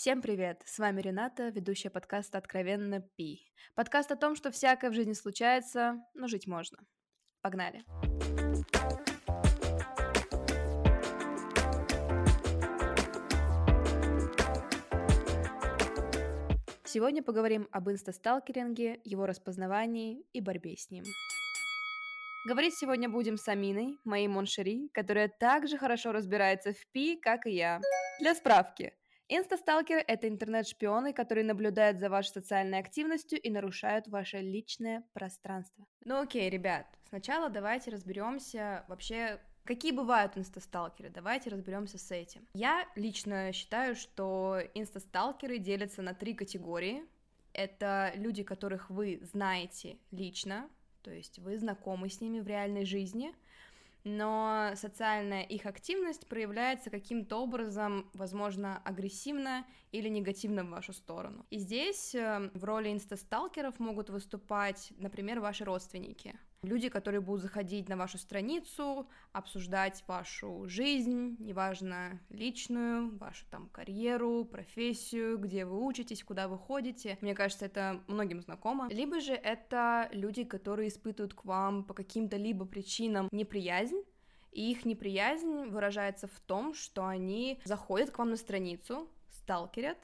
Всем привет! С вами Рената, ведущая подкаста «Откровенно Пи». Подкаст о том, что всякое в жизни случается, но жить можно. Погнали! Сегодня поговорим об инстасталкеринге, его распознавании и борьбе с ним. Говорить сегодня будем с Аминой, моей моншери, которая также хорошо разбирается в пи, как и я. Для справки, Инстасталкеры – это интернет-шпионы, которые наблюдают за вашей социальной активностью и нарушают ваше личное пространство. Ну окей, ребят, сначала давайте разберемся вообще, Какие бывают инстасталкеры? Давайте разберемся с этим. Я лично считаю, что инстасталкеры делятся на три категории. Это люди, которых вы знаете лично, то есть вы знакомы с ними в реальной жизни, но социальная их активность проявляется каким-то образом, возможно, агрессивно или негативно в вашу сторону. И здесь э, в роли инстасталкеров могут выступать, например, ваши родственники. Люди, которые будут заходить на вашу страницу, обсуждать вашу жизнь, неважно, личную, вашу там карьеру, профессию, где вы учитесь, куда вы ходите. Мне кажется, это многим знакомо. Либо же это люди, которые испытывают к вам по каким-то либо причинам неприязнь, и их неприязнь выражается в том, что они заходят к вам на страницу, сталкерят,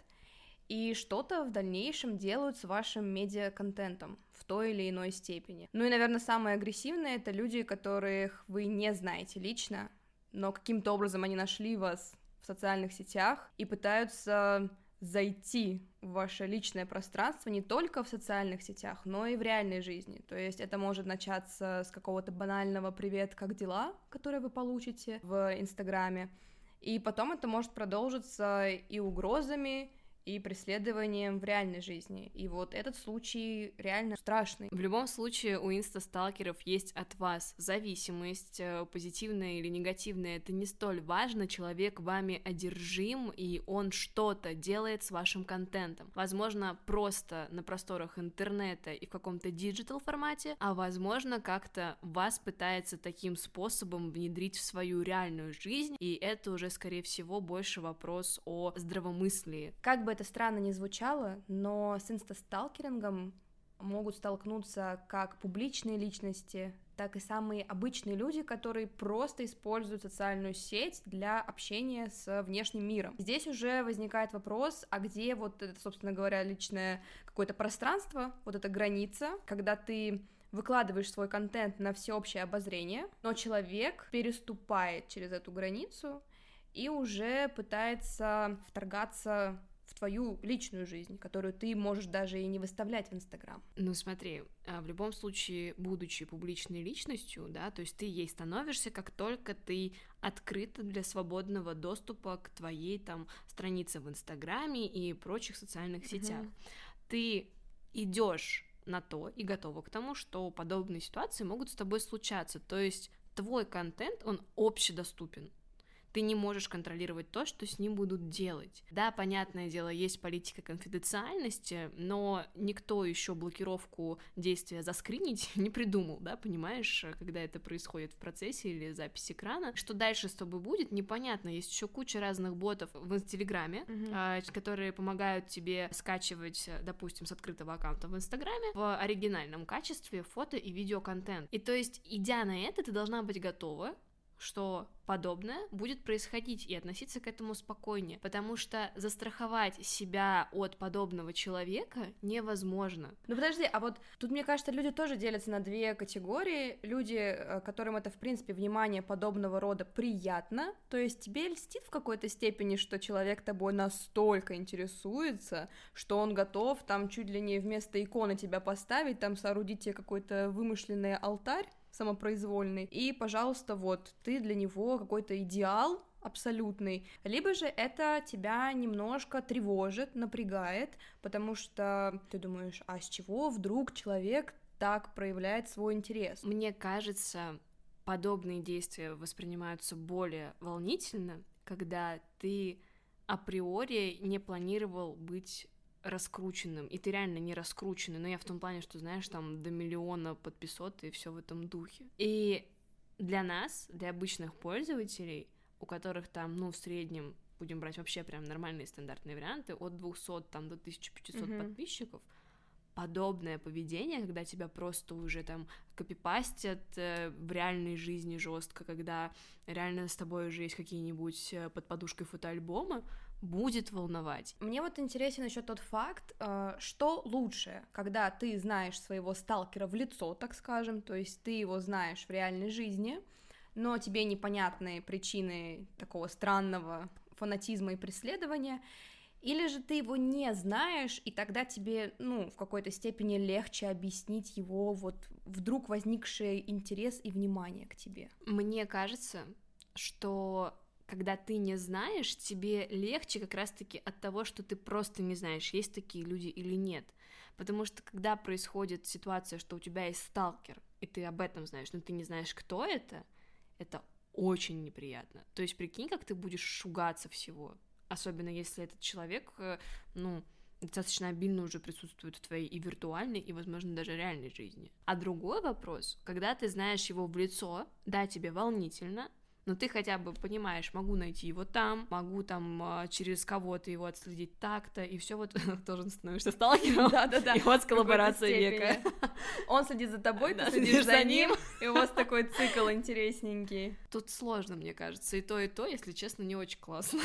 и что-то в дальнейшем делают с вашим медиа-контентом в той или иной степени. Ну и, наверное, самые агрессивные — это люди, которых вы не знаете лично, но каким-то образом они нашли вас в социальных сетях и пытаются зайти в ваше личное пространство не только в социальных сетях, но и в реальной жизни. То есть это может начаться с какого-то банального «привет, как дела?», которое вы получите в Инстаграме, и потом это может продолжиться и угрозами, и преследованием в реальной жизни. И вот этот случай реально страшный. В любом случае у инста-сталкеров есть от вас зависимость, э, позитивная или негативная, это не столь важно, человек вами одержим, и он что-то делает с вашим контентом. Возможно, просто на просторах интернета и в каком-то digital формате, а возможно, как-то вас пытается таким способом внедрить в свою реальную жизнь, и это уже, скорее всего, больше вопрос о здравомыслии. Как бы это странно не звучало, но с инстасталкерингом могут столкнуться как публичные личности, так и самые обычные люди, которые просто используют социальную сеть для общения с внешним миром. Здесь уже возникает вопрос, а где вот это, собственно говоря, личное какое-то пространство, вот эта граница, когда ты выкладываешь свой контент на всеобщее обозрение, но человек переступает через эту границу и уже пытается вторгаться в твою личную жизнь, которую ты можешь даже и не выставлять в Инстаграм. Ну смотри, а, в любом случае, будучи публичной личностью, да, то есть ты ей становишься, как только ты открыта для свободного доступа к твоей там странице в Инстаграме и прочих социальных сетях. Mm-hmm. Ты идешь на то и готова к тому, что подобные ситуации могут с тобой случаться. То есть твой контент, он общедоступен ты не можешь контролировать то, что с ним будут делать. Да, понятное дело, есть политика конфиденциальности, но никто еще блокировку действия заскринить не придумал, да, понимаешь, когда это происходит в процессе или запись экрана. Что дальше с тобой будет, непонятно. Есть еще куча разных ботов в Телеграме, mm-hmm. которые помогают тебе скачивать, допустим, с открытого аккаунта в Инстаграме в оригинальном качестве фото и видеоконтент. И то есть, идя на это, ты должна быть готова что подобное будет происходить и относиться к этому спокойнее, потому что застраховать себя от подобного человека невозможно. Ну подожди, а вот тут, мне кажется, люди тоже делятся на две категории. Люди, э, которым это, в принципе, внимание подобного рода приятно, то есть тебе льстит в какой-то степени, что человек тобой настолько интересуется, что он готов там чуть ли не вместо иконы тебя поставить, там соорудить тебе какой-то вымышленный алтарь, самопроизвольный, и, пожалуйста, вот, ты для него какой-то идеал, абсолютный, либо же это тебя немножко тревожит, напрягает, потому что ты думаешь, а с чего вдруг человек так проявляет свой интерес? Мне кажется, подобные действия воспринимаются более волнительно, когда ты априори не планировал быть раскрученным, и ты реально не раскрученный, но я в том плане, что, знаешь, там до миллиона подписот и все в этом духе. И для нас, для обычных пользователей, у которых там, ну, в среднем будем брать вообще прям нормальные стандартные варианты, от 200 там до 1500 mm-hmm. подписчиков, подобное поведение, когда тебя просто уже там копипастят э, в реальной жизни жестко, когда реально с тобой уже есть какие-нибудь э, под подушкой фотоальбомы, будет волновать. Мне вот интересен еще тот факт, э, что лучше, когда ты знаешь своего сталкера в лицо, так скажем, то есть ты его знаешь в реальной жизни, но тебе непонятны причины такого странного фанатизма и преследования, или же ты его не знаешь, и тогда тебе, ну, в какой-то степени легче объяснить его вот вдруг возникший интерес и внимание к тебе. Мне кажется, что когда ты не знаешь, тебе легче как раз-таки от того, что ты просто не знаешь, есть такие люди или нет. Потому что когда происходит ситуация, что у тебя есть сталкер, и ты об этом знаешь, но ты не знаешь, кто это, это очень неприятно. То есть прикинь, как ты будешь шугаться всего особенно если этот человек, э, ну, достаточно обильно уже присутствует в твоей и виртуальной, и, возможно, даже реальной жизни. А другой вопрос, когда ты знаешь его в лицо, да, тебе волнительно, но ты хотя бы понимаешь, могу найти его там, могу там а, через кого-то его отследить так-то, и все вот тоже становишься сталкером. Да-да-да. И вот коллаборация века. Он следит за тобой, ты следишь за ним, и у вас такой цикл интересненький. Тут сложно, мне кажется, и то, и то, если честно, не очень классно.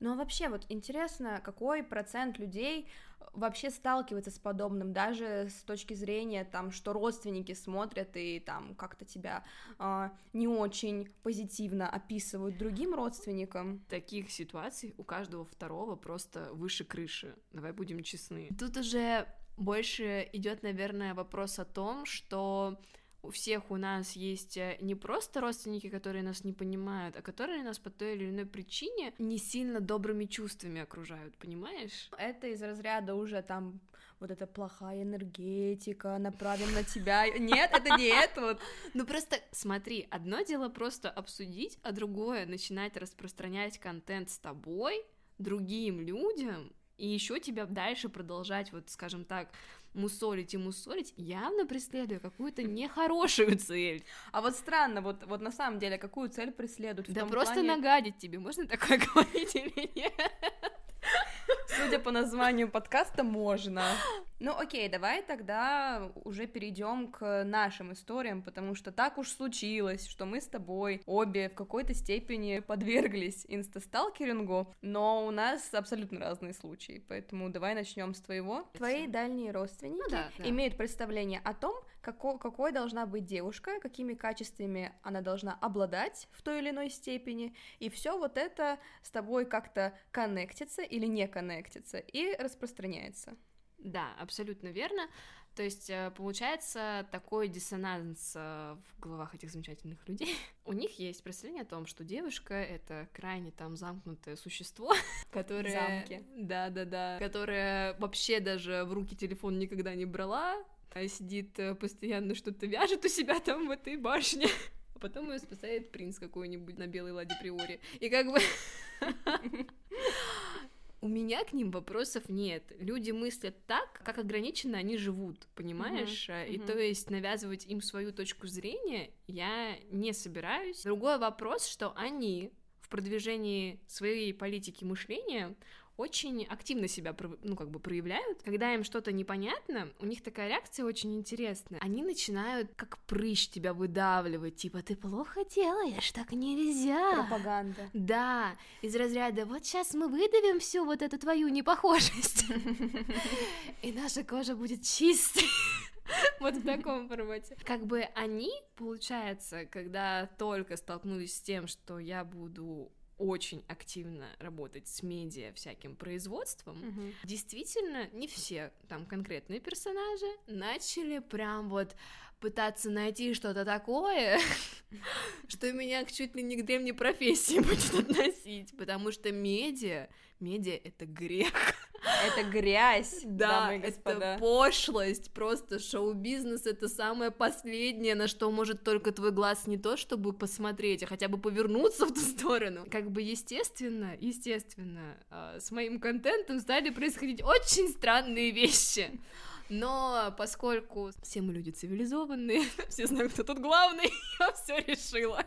Ну а вообще вот интересно, какой процент людей вообще сталкивается с подобным, даже с точки зрения там, что родственники смотрят и там как-то тебя э, не очень позитивно описывают другим родственникам. Таких ситуаций у каждого второго просто выше крыши. Давай будем честны. Тут уже больше идет, наверное, вопрос о том, что у всех у нас есть э, не просто родственники, которые нас не понимают, а которые нас по той или иной причине не сильно добрыми чувствами окружают, понимаешь? Это из разряда уже там вот эта плохая энергетика направим на тебя. Нет, это не это вот. Ну просто смотри, одно дело просто обсудить, а другое начинать распространять контент с тобой другим людям, и еще тебя дальше продолжать, вот, скажем так, мусолить и мусолить, явно преследуя какую-то нехорошую цель. А вот странно, вот, вот на самом деле, какую цель преследуют? Да просто плане... нагадить тебе, можно такое говорить или нет? Судя по названию подкаста, можно. Ну окей, давай тогда уже перейдем к нашим историям, потому что так уж случилось, что мы с тобой обе в какой-то степени подверглись инстасталкерингу, но у нас абсолютно разные случаи, поэтому давай начнем с твоего. Твои дальние родственники ну, да, да. имеют представление о том, како, какой должна быть девушка, какими качествами она должна обладать в той или иной степени, и все вот это с тобой как-то коннектится или не коннектится и распространяется. Да, абсолютно верно. То есть э, получается такой диссонанс э, в головах этих замечательных людей. У них есть представление о том, что девушка это крайне там замкнутое существо, которое... Замки. Да, да, да. Которое вообще даже в руки телефон никогда не брала, а сидит э, постоянно что-то вяжет у себя там в этой башне. А потом ее спасает принц какой-нибудь на белой ладе приори. И как бы... У меня к ним вопросов нет. Люди мыслят так, как ограниченно они живут, понимаешь? Uh-huh. И то есть навязывать им свою точку зрения я не собираюсь. Другой вопрос, что они в продвижении своей политики мышления очень активно себя, ну, как бы проявляют. Когда им что-то непонятно, у них такая реакция очень интересная. Они начинают как прыщ тебя выдавливать, типа, ты плохо делаешь, так нельзя. Пропаганда. Да, из разряда, вот сейчас мы выдавим всю вот эту твою непохожесть, и наша кожа будет чистой. Вот в таком формате. Как бы они, получается, когда только столкнулись с тем, что я буду очень активно работать с медиа всяким производством, угу. действительно не все там конкретные персонажи начали прям вот пытаться найти что-то такое, что меня чуть ли не к древней профессии будет относить, потому что медиа, медиа — это грех. Это грязь, да, это пошлость, просто шоу-бизнес — это самое последнее, на что может только твой глаз не то, чтобы посмотреть, а хотя бы повернуться в ту сторону. Как бы естественно, естественно, а, с моим контентом стали происходить очень странные вещи. Но поскольку все мы люди цивилизованные, все знают, кто тут главный, я все решила.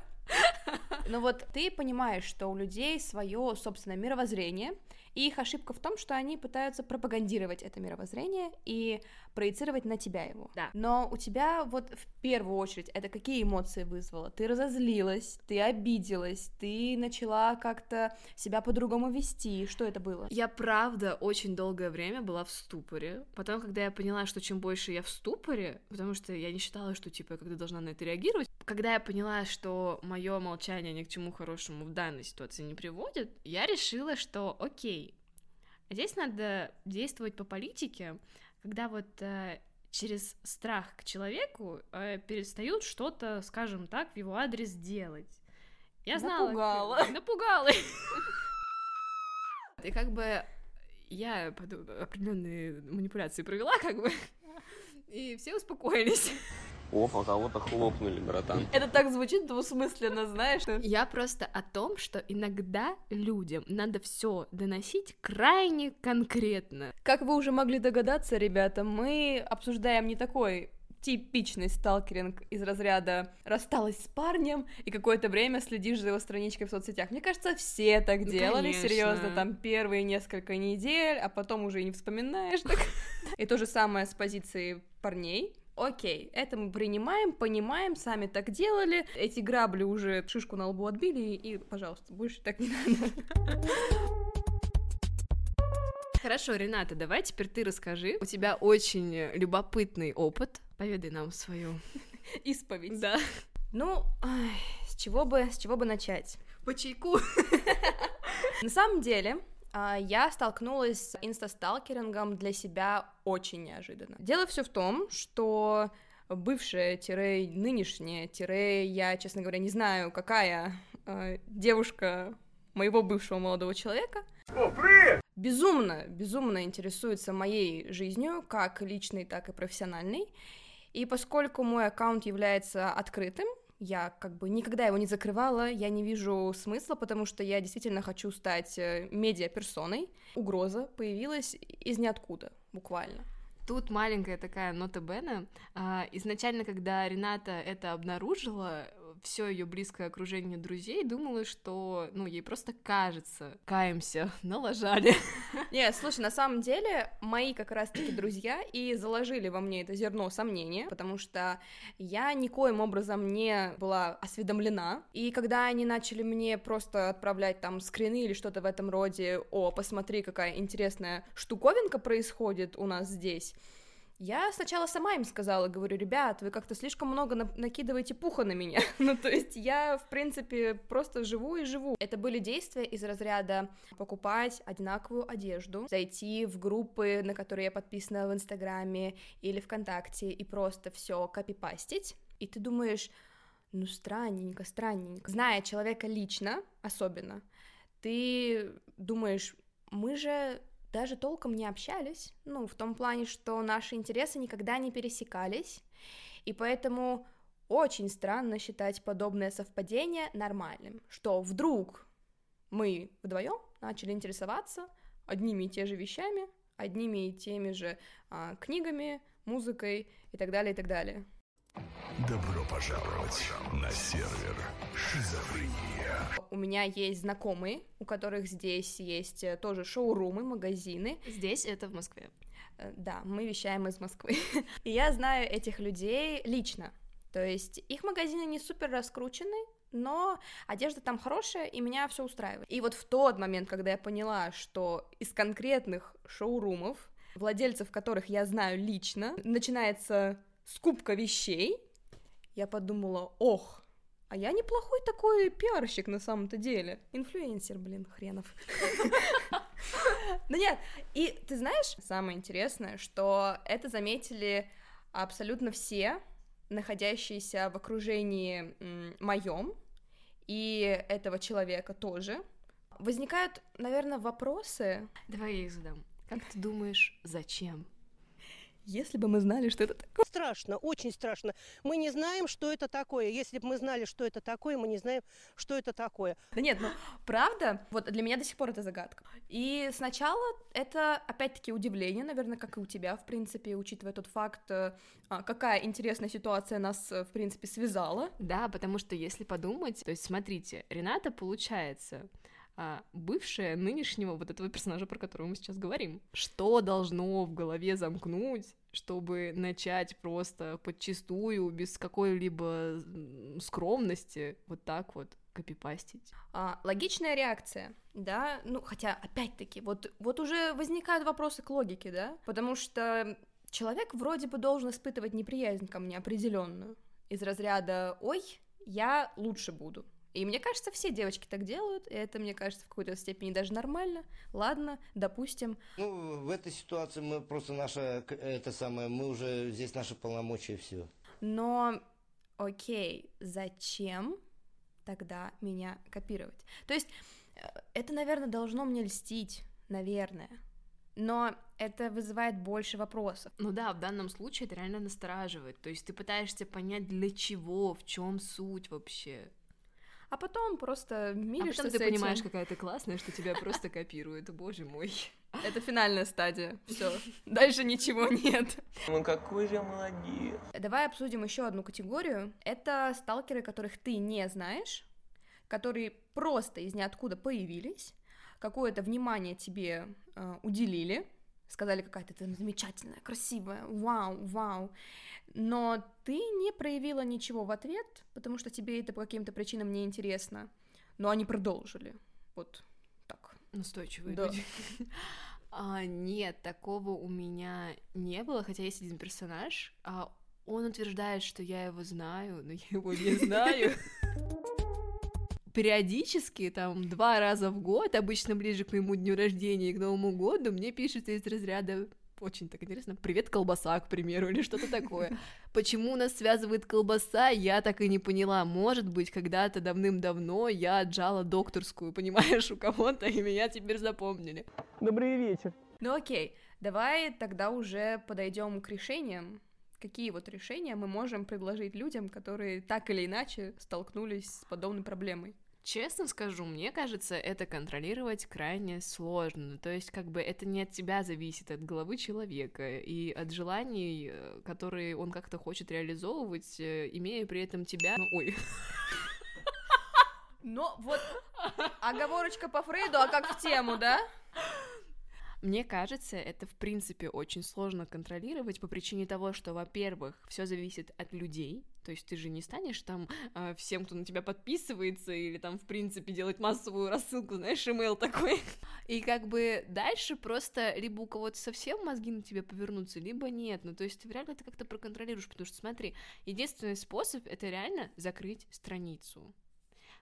Но вот ты понимаешь, что у людей свое собственное мировоззрение, и их ошибка в том, что они пытаются пропагандировать это мировоззрение и проецировать на тебя его. Да. Но у тебя вот в первую очередь это какие эмоции вызвало? Ты разозлилась, ты обиделась, ты начала как-то себя по-другому вести. Что это было? Я правда очень долгое время была в ступоре. Потом, когда я поняла, что чем больше я в ступоре, потому что я не считала, что типа я когда должна на это реагировать, когда я поняла, что мое молчание ни к чему хорошему в данной ситуации не приводит, я решила, что окей, здесь надо действовать по политике, когда вот э, через страх к человеку э, перестают что-то, скажем так, в его адрес делать. Я знала. Напугала. Напугала. И как бы я определенные манипуляции провела, как бы, и все успокоились. Оф, а кого-то хлопнули, братан. Это так звучит двусмысленно, знаешь? Я просто о том, что иногда людям надо все доносить крайне конкретно. Как вы уже могли догадаться, ребята, мы обсуждаем не такой типичный сталкеринг из разряда рассталась с парнем и какое-то время следишь за его страничкой в соцсетях. Мне кажется, все так Ну, делали, конечно. серьезно, там первые несколько недель, а потом уже и не вспоминаешь. так. И то же самое с позиции парней. Окей, это мы принимаем, понимаем, сами так делали, эти грабли уже шишку на лбу отбили, и, пожалуйста, больше так не надо. Хорошо, Рената, давай теперь ты расскажи. У тебя очень любопытный опыт. Поведай нам свою. Исповедь. Да. Ну, ай, с чего бы, с чего бы начать? По чайку. На самом деле, я столкнулась с инстасталкерингом для себя очень неожиданно. Дело все в том, что бывшая тире нынешняя тире я, честно говоря, не знаю, какая э, девушка моего бывшего молодого человека. Безумно, безумно интересуется моей жизнью, как личной, так и профессиональной. И поскольку мой аккаунт является открытым, я как бы никогда его не закрывала, я не вижу смысла, потому что я действительно хочу стать э, медиаперсоной. Угроза появилась из ниоткуда, буквально. Тут маленькая такая нота Бена. А, Изначально, когда Рената это обнаружила, все ее близкое окружение друзей думало, что, ну, ей просто кажется, каемся, налажали. Не, слушай, на самом деле, мои как раз-таки друзья и заложили во мне это зерно сомнения, потому что я никоим образом не была осведомлена, и когда они начали мне просто отправлять там скрины или что-то в этом роде, о, посмотри, какая интересная штуковинка происходит у нас здесь, я сначала сама им сказала, говорю, ребят, вы как-то слишком много на- накидываете пуха на меня. ну, то есть я, в принципе, просто живу и живу. Это были действия из разряда покупать одинаковую одежду, зайти в группы, на которые я подписана в Инстаграме или ВКонтакте, и просто все копипастить. И ты думаешь, ну, странненько, странненько. Зная человека лично, особенно, ты думаешь, мы же даже толком не общались, ну, в том плане, что наши интересы никогда не пересекались, и поэтому очень странно считать подобное совпадение нормальным, что вдруг мы вдвоем начали интересоваться одними и те же вещами, одними и теми же а, книгами, музыкой и так далее, и так далее. Добро пожаловать на сервер Шизофрения. У меня есть знакомые, у которых здесь есть э, тоже шоурумы, магазины, Здесь это в Москве. Э, Да, мы вещаем из Москвы. И я знаю этих людей лично. То есть их магазины не супер раскручены, но одежда там хорошая, и меня все устраивает. И вот в тот момент, когда я поняла, что из конкретных шоурумов, владельцев которых я знаю лично, начинается скупка вещей, я подумала, ох, а я неплохой такой пиарщик на самом-то деле. Инфлюенсер, блин, хренов. Ну нет, и ты знаешь, самое интересное, что это заметили абсолютно все, находящиеся в окружении моем, и этого человека тоже. Возникают, наверное, вопросы. Давай я их задам. Как ты думаешь, зачем? Если бы мы знали, что это такое. Страшно, очень страшно. Мы не знаем, что это такое. Если бы мы знали, что это такое, мы не знаем, что это такое. Да нет, ну, правда, вот для меня до сих пор это загадка. И сначала это, опять-таки, удивление, наверное, как и у тебя, в принципе, учитывая тот факт, э, а, какая интересная ситуация нас, э, в принципе, связала. Да, потому что если подумать, то есть смотрите, Рената, получается, а, бывшая нынешнего вот этого персонажа, про которого мы сейчас говорим. Что должно в голове замкнуть, чтобы начать просто подчистую, без какой-либо скромности, вот так вот копипастить? А, логичная реакция, да, ну, хотя, опять-таки, вот, вот уже возникают вопросы к логике, да, потому что человек вроде бы должен испытывать неприязнь ко мне определенную, из разряда «Ой, я лучше буду», и мне кажется, все девочки так делают, и это, мне кажется, в какой-то степени даже нормально. Ладно, допустим. Ну, в этой ситуации мы просто наша, это самое, мы уже, здесь наши полномочия, все. Но, окей, зачем тогда меня копировать? То есть, э, это, наверное, должно мне льстить, наверное. Но это вызывает больше вопросов. Ну да, в данном случае это реально настораживает. То есть ты пытаешься понять, для чего, в чем суть вообще а потом просто миришься а потом ты с понимаешь, этим. какая ты классная, что тебя просто копируют, боже мой. Это финальная стадия, все, дальше ничего нет. Ну какой же я молодец. Давай обсудим еще одну категорию. Это сталкеры, которых ты не знаешь, которые просто из ниоткуда появились, какое-то внимание тебе э, уделили, сказали, какая ты замечательная, красивая, вау, вау, но ты не проявила ничего в ответ, потому что тебе это по каким-то причинам не интересно, но они продолжили, вот так. Настойчивые да. люди. А, нет, такого у меня не было, хотя есть один персонаж, а он утверждает, что я его знаю, но я его не знаю. Периодически, там, два раза в год, обычно ближе к моему дню рождения и к Новому году, мне пишется из разряда очень так интересно. Привет, колбаса, к примеру, или что-то такое. Почему нас связывает колбаса, я так и не поняла. Может быть, когда-то давным-давно я отжала докторскую, понимаешь, у кого-то, и меня теперь запомнили. Добрый вечер. Ну окей, давай тогда уже подойдем к решениям. Какие вот решения мы можем предложить людям, которые так или иначе столкнулись с подобной проблемой? Честно скажу, мне кажется, это контролировать крайне сложно. То есть, как бы это не от тебя зависит, от головы человека и от желаний, э, которые он как-то хочет реализовывать, э, имея при этом тебя. Ну, ой. Но вот оговорочка по Фрейду, а как в тему, да? Мне кажется, это в принципе очень сложно контролировать по причине того, что, во-первых, все зависит от людей, то есть ты же не станешь там э, всем, кто на тебя подписывается, или там, в принципе, делать массовую рассылку, знаешь, имейл такой. И как бы дальше просто либо у кого-то совсем мозги на тебя повернутся, либо нет. Ну, то есть ты ли это как-то проконтролируешь, потому что, смотри, единственный способ — это реально закрыть страницу.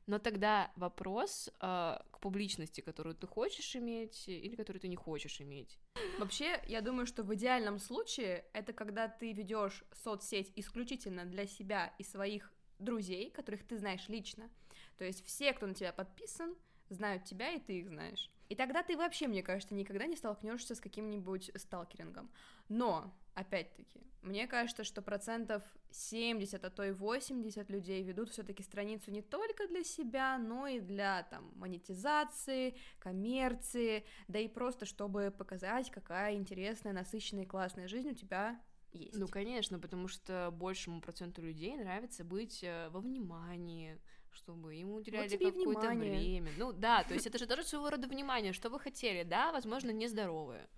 Но тогда вопрос э, к публичности, которую ты хочешь иметь или которую ты не хочешь иметь. Вообще, я думаю, что в идеальном случае это когда ты ведешь соцсеть исключительно для себя и своих друзей, которых ты знаешь лично. То есть все, кто на тебя подписан, знают тебя, и ты их знаешь. И тогда ты вообще, мне кажется, никогда не столкнешься с каким-нибудь сталкерингом. Но, опять-таки, мне кажется, что процентов 70, а то и 80 людей ведут все-таки страницу не только для себя, но и для там монетизации, коммерции, да и просто чтобы показать, какая интересная, насыщенная и классная жизнь у тебя есть. Ну, конечно, потому что большему проценту людей нравится быть э, во внимании, чтобы ему уделяли вот какое-то время. Ну да, то есть это же тоже своего рода внимание, что вы хотели, да, возможно, нездоровое.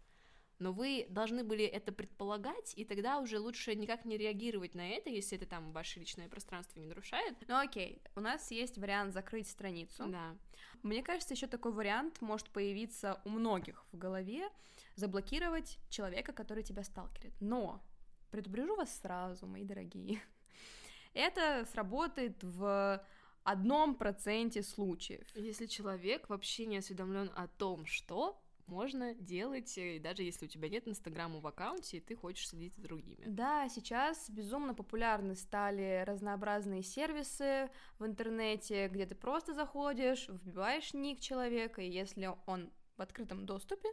Но вы должны были это предполагать, и тогда уже лучше никак не реагировать на это, если это там ваше личное пространство не нарушает. Ну окей, у нас есть вариант закрыть страницу. Да. Мне кажется, еще такой вариант может появиться у многих в голове, заблокировать человека, который тебя сталкерит. Но предупрежу вас сразу, мои дорогие, это сработает в одном проценте случаев. Если человек вообще не осведомлен о том, что можно делать, и даже если у тебя нет инстаграма в аккаунте, и ты хочешь следить за другими. Да, сейчас безумно популярны стали разнообразные сервисы в интернете, где ты просто заходишь, вбиваешь ник человека, и если он в открытом доступе,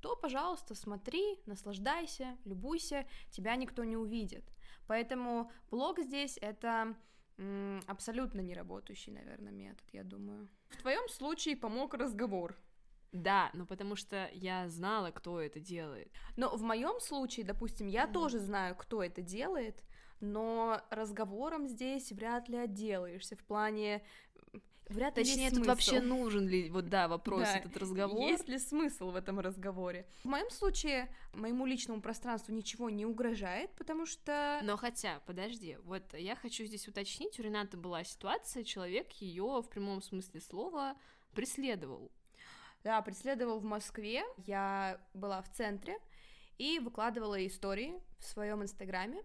то, пожалуйста, смотри, наслаждайся, любуйся, тебя никто не увидит. Поэтому блог здесь это абсолютно не работающий, наверное, метод, я думаю. В твоем случае помог разговор. Да, ну потому что я знала, кто это делает. Но в моем случае, допустим, я тоже знаю, кто это делает, но разговором здесь вряд ли отделаешься в плане вряд ли Точнее, тут смысл. вообще нужен ли, вот да, вопрос, Да, этот разговор. Есть ли смысл в этом разговоре? В моем случае моему личному пространству ничего не угрожает, потому что Но хотя, подожди, вот я хочу здесь уточнить, у Ренаты была ситуация, человек ее в прямом смысле слова преследовал. Да, преследовал в Москве. Я была в центре и выкладывала истории в своем инстаграме.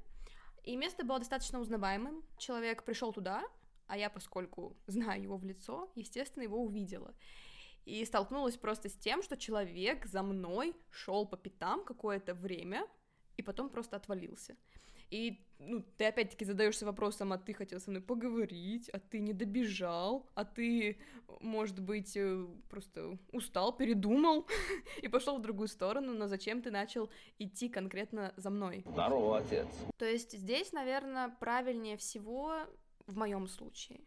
И место было достаточно узнаваемым. Человек пришел туда, а я, поскольку знаю его в лицо, естественно, его увидела. И столкнулась просто с тем, что человек за мной шел по пятам какое-то время и потом просто отвалился. И ну, ты опять-таки задаешься вопросом, а ты хотел со мной поговорить, а ты не добежал, а ты, может быть, э, просто устал, передумал и пошел в другую сторону, но зачем ты начал идти конкретно за мной? Здорово, отец. То есть здесь, наверное, правильнее всего в моем случае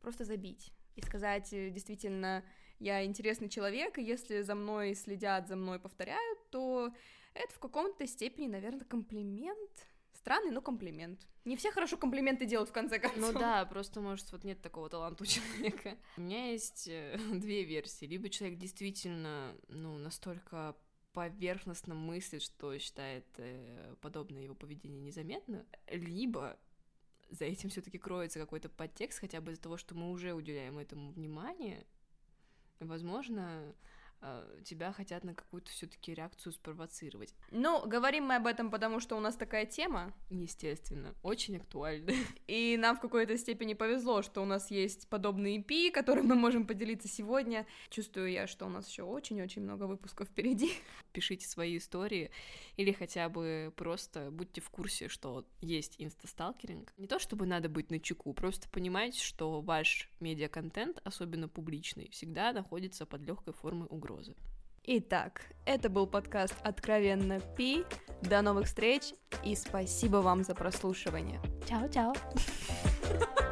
просто забить и сказать, э, действительно, я интересный человек, и если за мной следят, за мной повторяют, то это в каком-то степени, наверное, комплимент. Странный, но комплимент. Не все хорошо комплименты делают в конце концов. Ну да, просто, может, вот нет такого таланта у человека. У меня есть э, две версии. Либо человек действительно, ну, настолько поверхностно мыслит, что считает э, подобное его поведение незаметно, либо за этим все-таки кроется какой-то подтекст, хотя бы из-за того, что мы уже уделяем этому внимание, возможно, тебя хотят на какую-то все-таки реакцию спровоцировать. Ну, говорим мы об этом, потому что у нас такая тема, Естественно, очень актуально. и нам в какой-то степени повезло, что у нас есть подобный EP, которым мы можем поделиться сегодня. Чувствую я, что у нас еще очень-очень много выпусков впереди. пишите свои истории или хотя бы просто будьте в курсе, что есть инстасталкеринг. Не то чтобы надо быть на чеку, просто понимайте, что ваш медиаконтент, особенно публичный, всегда находится под легкой формой угрозы. Итак, это был подкаст «Откровенно Пи». До новых встреч и спасибо вам за прослушивание. Чао-чао!